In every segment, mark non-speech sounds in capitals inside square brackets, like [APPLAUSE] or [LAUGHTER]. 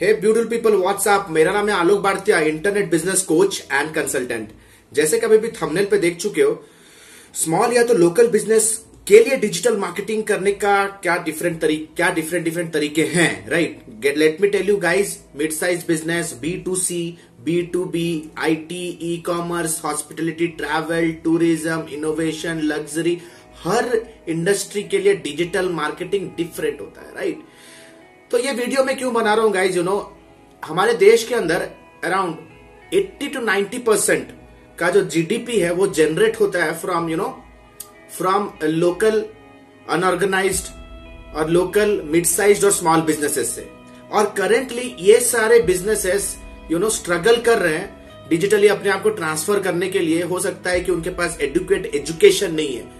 हे beautiful people WhatsApp मेरा नाम है Alok Bhartiya internet business coach and consultant जैसे कभी भी थंबनेल पे देख चुके हो स्मॉल या तो लोकल बिज़नेस के लिए डिजिटल मार्केटिंग करने का क्या डिफरेंट तरीके क्या डिफरेंट डिफरेंट तरीके हैं right get let me tell you guys mid size business B to C B to B I T e-commerce hospitality travel tourism innovation luxury her industry के लिए digital marketing different होता है right तो ये video मैं क्यों बना रहा हूँ गाइज़ यू नो हमारे देश के अंदर अराउंड 80 टू 90 परसेंट का जो जीडीपी है, वो जनरेट होता है from you know from local unorganise और लोकल मिड साइज़ और स्मॉल बिजनेसेस से। और करेंटली ये सारे बिजनेसेस यू नो स्ट्रगल कर रहे हैं डिजिटली अपने आप को ट्रांसफ़र करने के लिए। हो सकता है कि उनके पास एडुकेट एजुकेशन नहीं है।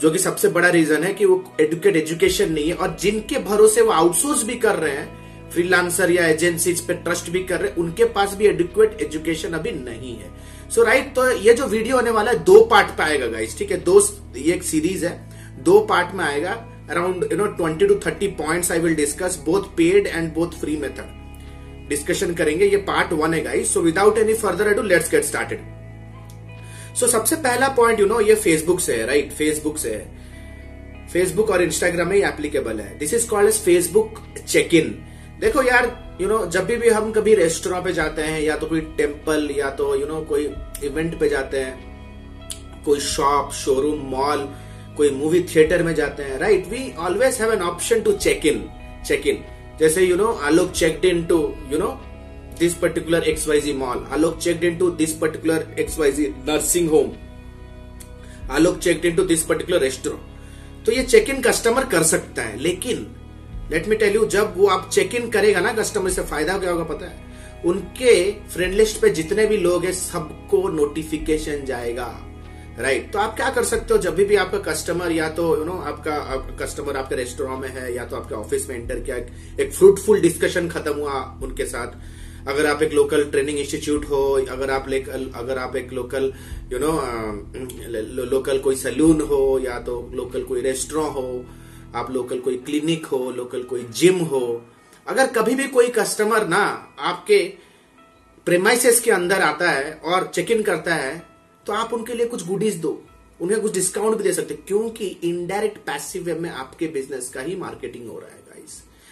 जो कि सबसे बड़ा रीजन है कि वो एडुकेट एजुकेशन नहीं है और जिनके भरोसे वो आउटसोर्स भी कर रहे हैं फ्रीलांसर या एजेंसीज पे ट्रस्ट भी कर रहे हैं उनके पास भी एडुकेट एजुकेशन अभी नहीं है। सो so, राइट right, तो ये जो वीडियो होने वाला है दो पार्ट पे आएगा गाइस ठीक है? दो ये एक सीरीज़ है। दो पार्ट में आएगा around you know twenty two thirty point I will discuss both paid and both free method discussion करेंगे ये पार्ट वन है guys so without any further ado let's get started so so, सबसे पहला point you know ये Facebook से है right right? Facebook से है. फेसबुक और इंस्टाग्राम में एप्लीकेबल है. This is called as Facebook check in देखो यार यू you नो know, जब भी, भी हम कभी रेस्टोरेंट पे जाते हैं या तो कोई टेंपल या तो यू you नो know, कोई इवेंट पे जाते हैं कोई शॉप शोरूम मॉल कोई मूवी थिएटर में जाते हैं right we always have an option to check in check in जैसे you know Alok check in to you know this particular XYZ mall. Alok checked into this particular XYZ nursing home. Alok checked into this particular restaurant. तो ये check in customer कर सकता है लेकिन late me tell you जब वो आप check in करेगा ना कस्टमर से फ़ायदा क्या होगा पता है उनके फ्रेंड लिस्ट पे जितने भी लोग हैं सबको नोटिफिकेशन जाएगा राइट right. तो आप क्या कर सकते हो जब भी, भी आपका कस्टमर या तो यू नो आपका कस्टमर आपके रेस्टोरेंट में है या तो आपके ऑफ़िस में एंटर किया एक फ्रूटफुल डिस्कशन खत्म हुआ उनके साथ अगर आप एक लोकल ट्रेनिंग इंस्टीट्यूट हो, अगर आप लेक अगर आप एक लोकल यू नो लोकल कोई सैलून हो, या तो लोकल कोई रेस्टोरेंट हो, आप लोकल कोई क्लिनिक हो लोकल कोई जिम हो, अगर कभी भी कोई कस्टमर ना आपके प्रेमाइसेस के अंदर आता है और चेक इन करता है तो आप उनके लिए कुछ गुडीज दो। उन्हें कुछ डिस्काउंट भी दे सकते क्योंकि इनडायरेक्ट पैसिव वे में आपके बिज़नेस का ही मार्केटिंग हो रहा है।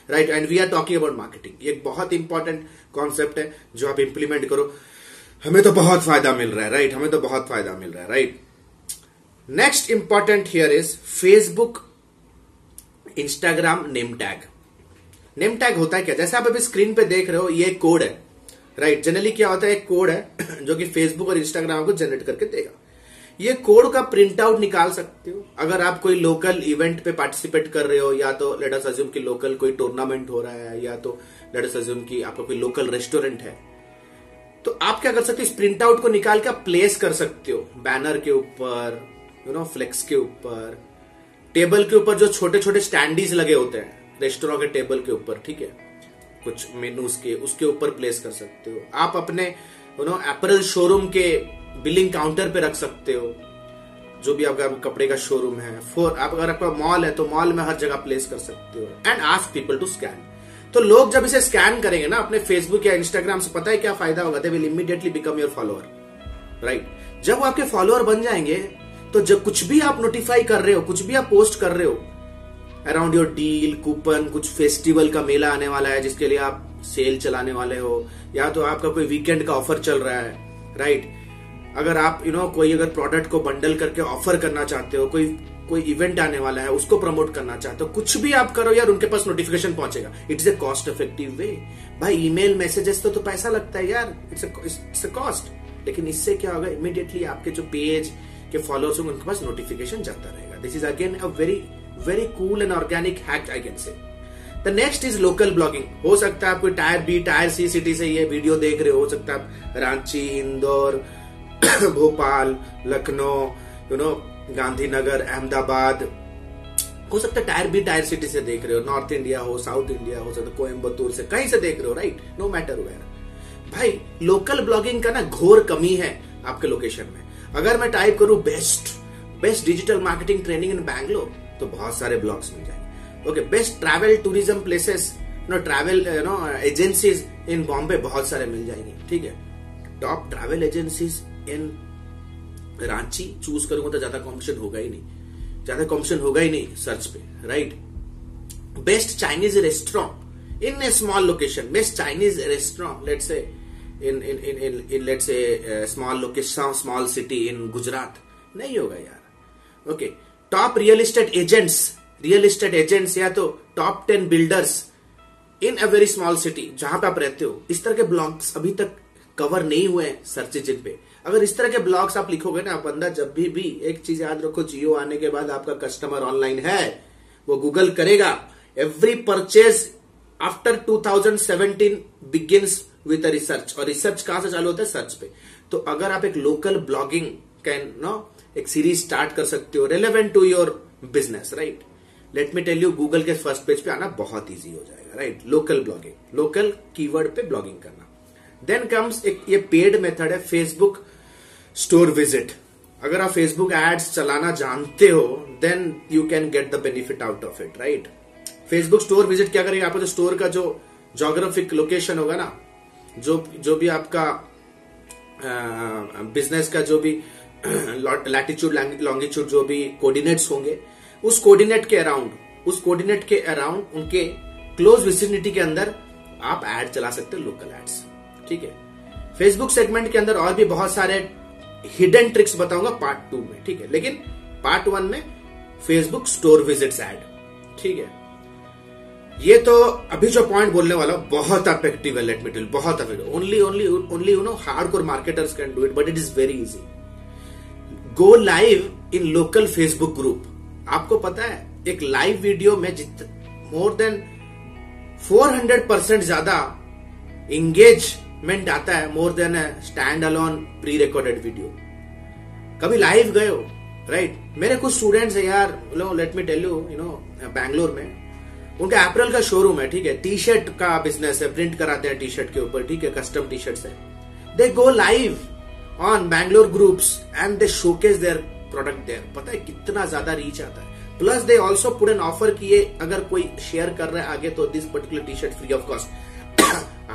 Right and we are talking about marketing एक बहुत इंपॉर्टेंट कॉन्सेप्ट है जो आप इंप्लीमेंट करो। हमें तो बहुत फ़ायदा मिल रहा है राइट right? हमें तो बहुत फ़ायदा मिल रहा है right next important here is Facebook Instagram name tag name tag होता है क्या? जैसे आप अभी स्क्रीन पे देख रहे हो, ये कोड है राइट right? जनरली क्या होता है? एक कोड है जो कि फेसबुक और इंस्टाग्राम को जनरेट करके देगा। ये कोड का प्रिंट आउट निकाल सकते हो। अगर आप कोई लोकल इवेंट पे पार्टिसिपेट कर रहे हो, या तो लेटस अज्यूम की लोकल कोई टूर्नामेंट हो रहा है, या तो लेटस अज्यूम की आपका कोई लोकल रेस्टोरेंट है। तो आप क्या कर सकते हो, इस प्रिंट आउट को निकाल के प्लेस कर सकते हो बैनर के ऊपर यू नो फ्लेक्स के ऊपर टेबल के ऊपर जो छोटे छोटे स्टैंडीज लगे होते हैं रेस्टोरेंट के टेबल के ऊपर, ठीक है? कुछ मेनूज के, उसके ऊपर प्लेस कर सकते हो। आप अपने यू नो एपरल शोरूम के बिलिंग काउंटर पे रख सकते हो। जो भी आपका कपड़े का शोरूम है फोर आप अगर आपका मॉल है तो मॉल में हर जगह प्लेस कर सकते हो। And ask people to scan तो लोग जब इसे स्कैन करेंगे ना, अपने फेसबुक या इंस्टाग्राम से, पता है क्या फ़ायदा होगा? They will immediately become your follower right जब वो आपके फॉलोअर बन जाएँगे तो जब कुछ भी आप नोटिफाई कर रहे हो, कुछ भी आप पोस्ट कर रहे हो अराउंड योर डील कूपन कुछ फेस्टिवल का मेला आने वाला है, जिसके लिए आप सेल चलाने वाले हो, या तो आपका कोई वीकेंड का ऑफ़र चल रहा है राइट अगर आप यू you नो know, कोई अगर प्रोडक्ट को बंडल करके ऑफ़र करना चाहते हो कोई कोई इवेंट आने वाला है उसको प्रमोट करना चाहते हो कुछ भी आप करो यार उनके पास नोटिफिकेशन पहुंचेगा। It's a cost effective way भाई ईमेल मैसेजेस तो, तो पैसा लगता है यार। इट्स अ कॉस्ट लेकिन इससे क्या होगा? इमीडिएटली आपके जो पेज के फॉलोअर्स होंगे उनके पास नोटिफिकेशन जाता रहेगा। This is again a very very cool and organic hack I can say the next is local blogging हो सकता है आप कोई tier B tier C city से ये वीडियो देख रहे हो सकता है आप रांची इंदौर [COUGHS] भोपाल, लखनऊ यू नो गांधीनगर, अहमदाबाद। हो सकता है टायर भी टायर सिटी से देख रहे हो, नॉर्थ इंडिया हो, साउथ इंडिया हो सकता कोयम्बतूर से कहीं से देख रहे हो राइट नो मैटर वेयर भाई लोकल ब्लॉगिंग का ना घोर कमी है आपके लोकेशन में। अगर मैं टाइप करूँ best best digital marketing training in Bangalore तो बहुत सारे ब्लॉग्स मिल जाएँगे। Okay best travel tourism places no travel no agencies in Bombay बहुत सारे मिल जाएँगे, ठीक है? Top travel agencies in Ranchi choose करूँगा तो ज़्यादा कॉम्पिटिशन होगा ही नहीं। ज़्यादा कॉम्पिटिशन होगा ही नहीं सर्च पे right best Chinese restaurant in a small location best Chinese restaurant let say in in in in in say small location small city in Gujarat नहीं होगा यार। Okay top real estate agents real estate agents या तो top ten builders in a very small city जहाँ पे आप रहते हो, इस तरह के ब्लॉग्स अभी तक कवर नहीं हुए सर्च इंजिन पे। अगर इस तरह के ब्लॉग्स आप लिखोगे ना, बंदा जब भी भी एक चीज़ याद रखो, जियो आने के बाद आपका कस्टमर ऑनलाइन है, वो गूगल करेगा। Every purchase after 2017 begins with research और रिसर्च कहाँ से चालू होता है? सर्च पे। तो अगर आप एक लोकल ब्लॉगिंग कैन नो एक सीरीज़ स्टार्ट कर सकते हो relevant to your business right let me tell you Google के फ़र्स्ट पेज पे आना बहुत इजी हो जाएगा right local blogging local keyword पे ब्लॉगिंग करना। देन कम्स एक ये पेड मेथड है फेसबुक स्टोर विज़िट। अगर आप फेसबुक एड्स चलाना जानते हो then you can get the benefit out of it right Facebook store visit क्या करेगा? आपको जो स्टोर का जो जोग्राफिक लोकेशन होगा ना, जो जो भी आपका बिज़नेस का जो भी [CLEARS THROAT] लैटिट्यूड लॉन्गिट्यूड जो भी कोऑर्डिनेट्स होंगे, उस कोऑर्डिनेट के अराउंड उस कोऑर्डिनेट के अराउंड उनके क्लोज विसिनिटी के अंदर आप एड चला सकते हो लोकल एड्स ठीक है? फेसबुक सेगमेंट के अंदर और भी बहुत सारे हिडन ट्रिक्स बताऊँगा पार्ट टू में, ठीक है? लेकिन पार्ट वन में फेसबुक स्टोर विजिट्स एड ठीक है? ये तो अभी जो पॉइंट बोलने वाला बहुत अफेक्टिव है लेट मी टेल बहुत effective only only only you know hard core marketers can do it but it is very easy go live in local Facebook group आपको पता है, एक लाइव वीडियो में जित मोर देन 400 परसेंट ज़्यादा engagement आता है more than standalone pre-recorded video कभी लाइव गए हो राइट मेरे कुछ स्टूडेंट्स है यार let me tell you you know Bangalore में। उनका अप्रैल का शोरूम है, ठीक है? टी शर्ट का बिज़नेस है प्रिंट कराते हैं टी शर्ट के ऊपर, ठीक है? कस्टम टी शर्ट है। They go live on Bangalore groups and they showcase their product there पता है कितना ज़्यादा रीच आता है। Plus they also put an offer किए अगर कोई शेयर कर रहा है आगे तो this particular T shirt free of cost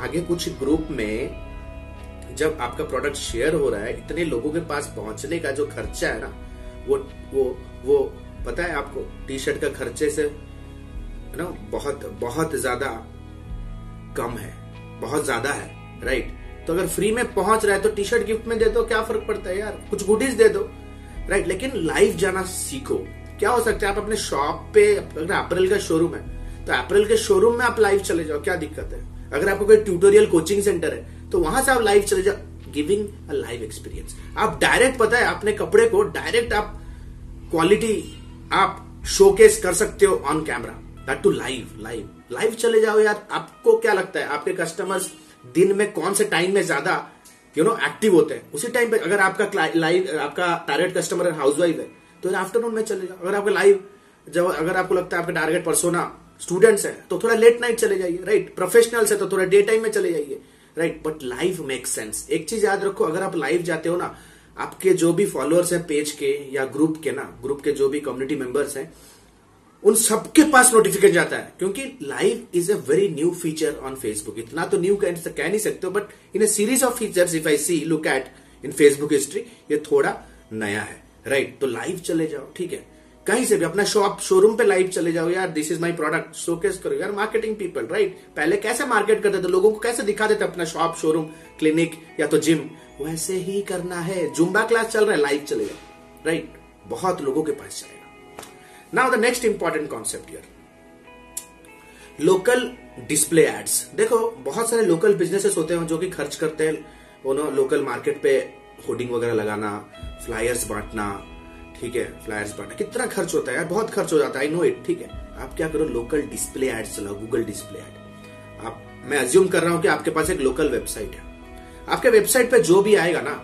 आगे कुछ ग्रुप में जब आपका प्रोडक्ट शेयर हो रहा है, इतने लोगों के पास पहुँचने का जो खर्चा है ना, वो वो वो पता है आपको? टी शर्ट का खर्चे से ना बहुत बहुत ज़्यादा कम है, बहुत ज़्यादा है राइट तो अगर फ्री में पहुँच रहा है तो टी शर्ट गिफ्ट में दे दो, क्या फ़र्क पड़ता है यार? कुछ गुडीज दे दो राइट लेकिन लाइव जाना सीखो। क्या हो सकता है आप अपने शॉप पे, अगर अप्रैल का शोरूम है तो अप्रैल के शोरूम में आप लाइव चले जाओ, क्या दिक्कत है? अगर आपको कोई ट्यूटोरियल कोचिंग सेंटर है तो वहाँ से आप लाइव चले जाओ। गिविंग अ लाइव एक्सपीरियंस आप डायरेक्ट पता है, अपने कपड़े को डायरेक्ट आप क्वालिटी आप शोकेस कर सकते हो on camera that to live live live चले जाओ यार, आपको क्या लगता है? आपके कस्टमर्स दिन में कौन से टाइम में ज़्यादा यू नो एक्टिव होते हैं? उसी टाइम पे अगर आपका लाइव आपका टारगेट कस्टमर हाउस वाइफ है तो आफ्टरनून में चले जाओ। अगर आपका लाइव जब अगर आपको लगता है आपका टारगेट परसोना स्टूडेंट्स है तो थोड़ा लेट नाइट चले जाइए राइट प्रोफेशनल्स है तो थोड़ा डे टाइम में चले जाइए right but live make sense एक चीज़ याद रखो अगर आप लाइव जाते हो ना आपके जो भी फॉलोअर्स हैं पेज के या ग्रुप के ना ग्रुप के जो भी कम्युनिटी मेंबर्स हैं उन सबके पास नोटिफिकेशन जाता है क्योंकि live is a very new feature on Facebook इतना तो न्यू कह, नहीं सकते but in a series of features if I see look at in Facebook history ये थोड़ा नया है राइट right? तो लाइव चले जाओ ठीक है? कहीं से भी अपना शॉप शोरूम पे लाइव चले जाओ, यार this is my product showcase करो। यार मार्केटिंग पीपल राइट पहले कैसे मार्केट करते थे? लोगों को कैसे दिखा देते अपना शॉप शोरूम क्लिनिक या तो जिम वैसे ही करना है। जुम्बा क्लास चल रहा है लाइव चले जाओ राइट बहुत लोगों के पास जाएगा। Now the next important concept here local display ads देखो, बहुत सारे लोकल बिजनेसेस होते हैं जो कि खर्च करते हैं लोकल मार्केट पे होर्डिंग वगैरह लगाना फ्लायर्स बांटना ठीक है फ्लायर्स बांटना कितना खर्च होता है यार, बहुत खर्च हो जाता है आई नो इट ठीक है। आप क्या करो लोकल डिस्प्ले एड्स चलाओ गूगल डिस्प्ले एड आप, मैं अज्यूम कर रहा हूँ कि आपके पास एक लोकल वेबसाइट है। आपके वेबसाइट पे जो भी आएगा ना,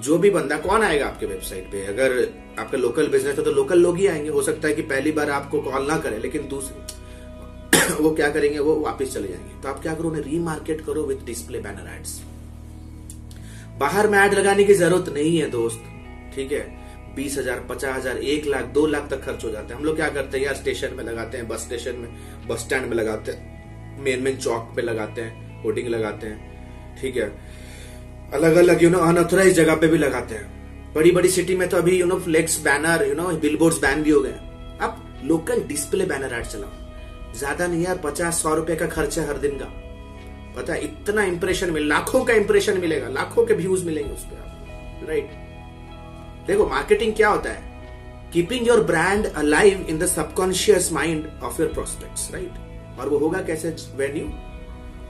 जो भी बंदा, कौन आएगा आपके वेबसाइट पे? अगर आपका लोकल बिज़नेस है तो लोकल लोग ही आएँगे। हो सकता है कि पहली बार आपको कॉल ना करें, लेकिन दूसरे, [COUGHS] वो क्या करेंगे, वो वापस चले जाएँगे। तो आप क्या करो, उन्हें रीमार्केट करो विथ डिस्प्ले बैनर एड्स बाहर में एड लगाने की ज़रूरत नहीं है, दोस्त। ठीक है? बीस हज़ार, पचास हज़ार, एक लाख, दो लाख तक खर्च हो जाते हैं। हम लोग क्या करते हैं? यार, स्टेशन में लगाते हैं, बस स्टेशन में, बस स्टैंड में लगाते हैं। मेन मेन चौक पे लगाते हैं, होर्डिंग लगाते हैं। ठीक है? अलग अलग यू नो अनऑथोराइज जगह पे भी लगाते हैं। बड़ी बड़ी सिटी में तो अभी you know flex banner you know billboards ban भी हो गए अब लोकल डिस्प्ले बैनर एड चलाओ। ज़्यादा नहीं यार पचास सौ रुपए का खर्च है हर दिन का। पता है, इतना इंप्रेशन मिल, लाखों का इंप्रेशन मिलेगा, लाखों के व्यूज़ मिलेंगे उस पर राइट देखो मार्केटिंग क्या होता है? Keeping your brand alive in the subconscious mind of your prospects right और वो होगा कैसे? When you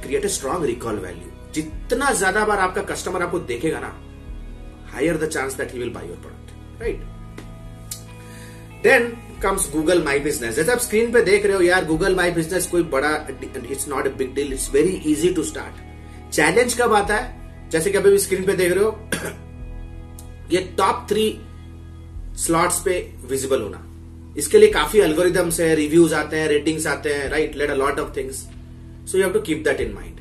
create a strong recall value जितना ज़्यादा बार आपका कस्टमर आपको देखेगा ना higher the chance that he will buy your product right then comes Google my business जैसे आप स्क्रीन पे देख रहे हो, यार गूगल माई बिज़नेस कोई बड़ा it's not a big deal it's very easy to start challenge कब आता है? जैसे कि अभी स्क्रीन पे देख रहे हो ये टॉप थ्री स्लॉट्स पे विजिबल होना। इसके लिए काफ़ी अल्गोरिदम्स है रिव्यूज़ आते हैं रेटिंग्स आते हैं right let a lot of things so you have to keep that in mind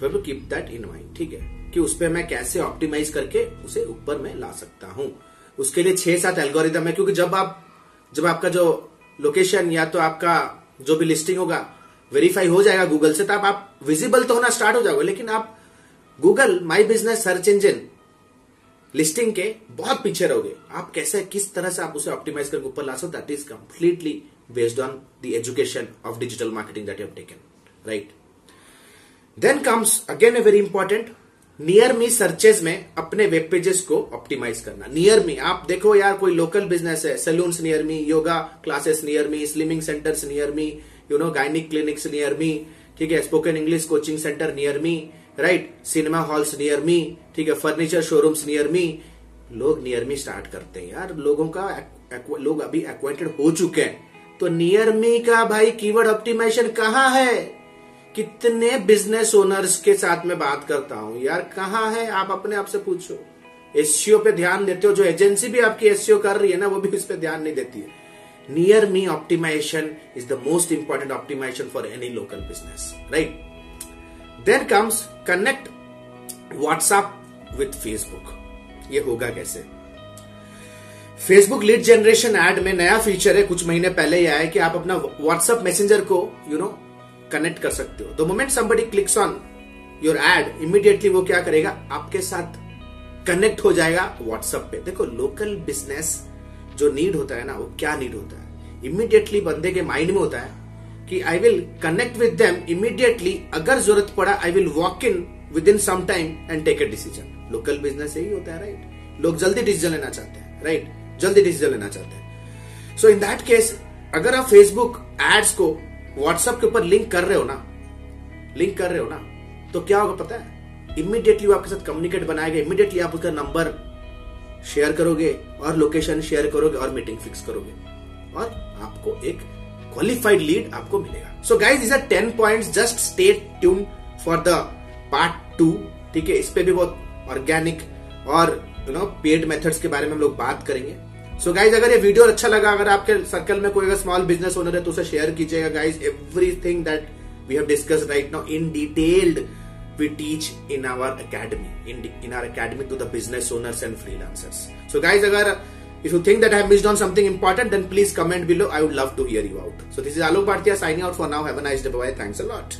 to to keep that in mind ठीक है? कि उस पर मैं कैसे ऑप्टिमाइज करके उसे ऊपर में ला सकता हूँ। उसके लिए छह सात एल्गोरिदम है, क्योंकि जब आप, जब आपका जो लोकेशन या तो आपका जो भी लिस्टिंग होगा वेरीफाई हो जाएगा गूगल से, तब आप विजिबल तो होना स्टार्ट हो जाओगे, लेकिन आप Google my business search engine listing के बहुत पीछे रहोगे। आप कैसे, किस तरह से आप उसे ऑप्टिमाइज करके ऊपर ला सकते that is completely based on the education of digital marketing that you taken right then comes again a very important near me searches में अपने वेब पेजेस को ऑप्टिमाइज करना। नियर मी आप देखो यार, कोई लोकल बिज़नेस है salons near me yoga classes near me slimming centres near me you know gynaec clinics near me ठीक है spoken English coaching centre near me right cinema halls near me ठीक है furniture showrooms near me लोग near me start करते हैं यार। लोगों का लोग अभी एक्वाइंटेड हो चुके हैं। तो नियर मी का भाई कीवर्ड ऑप्टिमाइजेशन कहाँ है? कितने बिज़नेस ओनर्स के साथ में बात करता हूँ। यार, कहाँ है? आप अपने आप से पूछो। एससीओ पे ध्यान देते हो। जो एजेंसी भी आपकी एससीओ कर रही है ना, वो भी उस पर ध्यान नहीं देती है। Near me optimisation is the most important optimisation for any local business right then comes connect WhatsApp with Facebook ये होगा कैसे? फेसबुक लीड जनरेशन एड में नया फीचर है। कुछ महीने पहले ही आया कि आप अपना व्हाट्सएप मैसेंजर को यू नो कनेक्ट कर सकते हो। The moment somebody clicks on your ad immediately वो क्या करेगा? आपके साथ कनेक्ट हो जाएगा व्हाट्सएप पे। देखो लोकल बिज़नेस जो नीड होता है ना, वो क्या नीड होता है? इमीडिएटली बंदे के माइंड में होता है कि I will connect with them immediately अगर ज़रूरत पड़ा I will walk in within some time and take a decision local business यही होता है राइट right? लोग जल्दी डिसीज़न लेना चाहते हैं राइट right? जल्दी डिसीज़न लेना चाहते हैं. सो इन दैट केस अगर आप फेसबुक एड्स को व्हाट्सएप के ऊपर लिंक कर रहे हो ना लिंक कर रहे हो ना तो क्या होगा पता है? इमीडिएटली वो आपके साथ कम्युनिकेट बनाएगा इमीडिएटली आप उसका नंबर शेयर करोगे और लोकेशन शेयर करोगे और मीटिंग फिक्स करोगे. और आपको एक क्वालिफाइड लीड आपको मिलेगा। So guys is ten point just stay tuned for the part two ठीक है? इस पे भी बहुत ऑर्गेनिक और यू नो पेड मेथड्स के बारे में हम लोग बात करेंगे। सो गाइज़ अगर ये वीडियो अच्छा लगा, अगर आपके सर्कल में कोई अगर स्मॉल बिज़नेस ओनर है तो उसे शेयर कीजिएगा guys everything that we have discussed right now in detailed we teach in our academy in in our academy to the business owners and freelancers so guys अगर If you think that I have missed on something important, then please comment below. I would love to hear you out. So this is Alok Bhartia signing out for now. Have a nice day. Bye. Thanks a lot.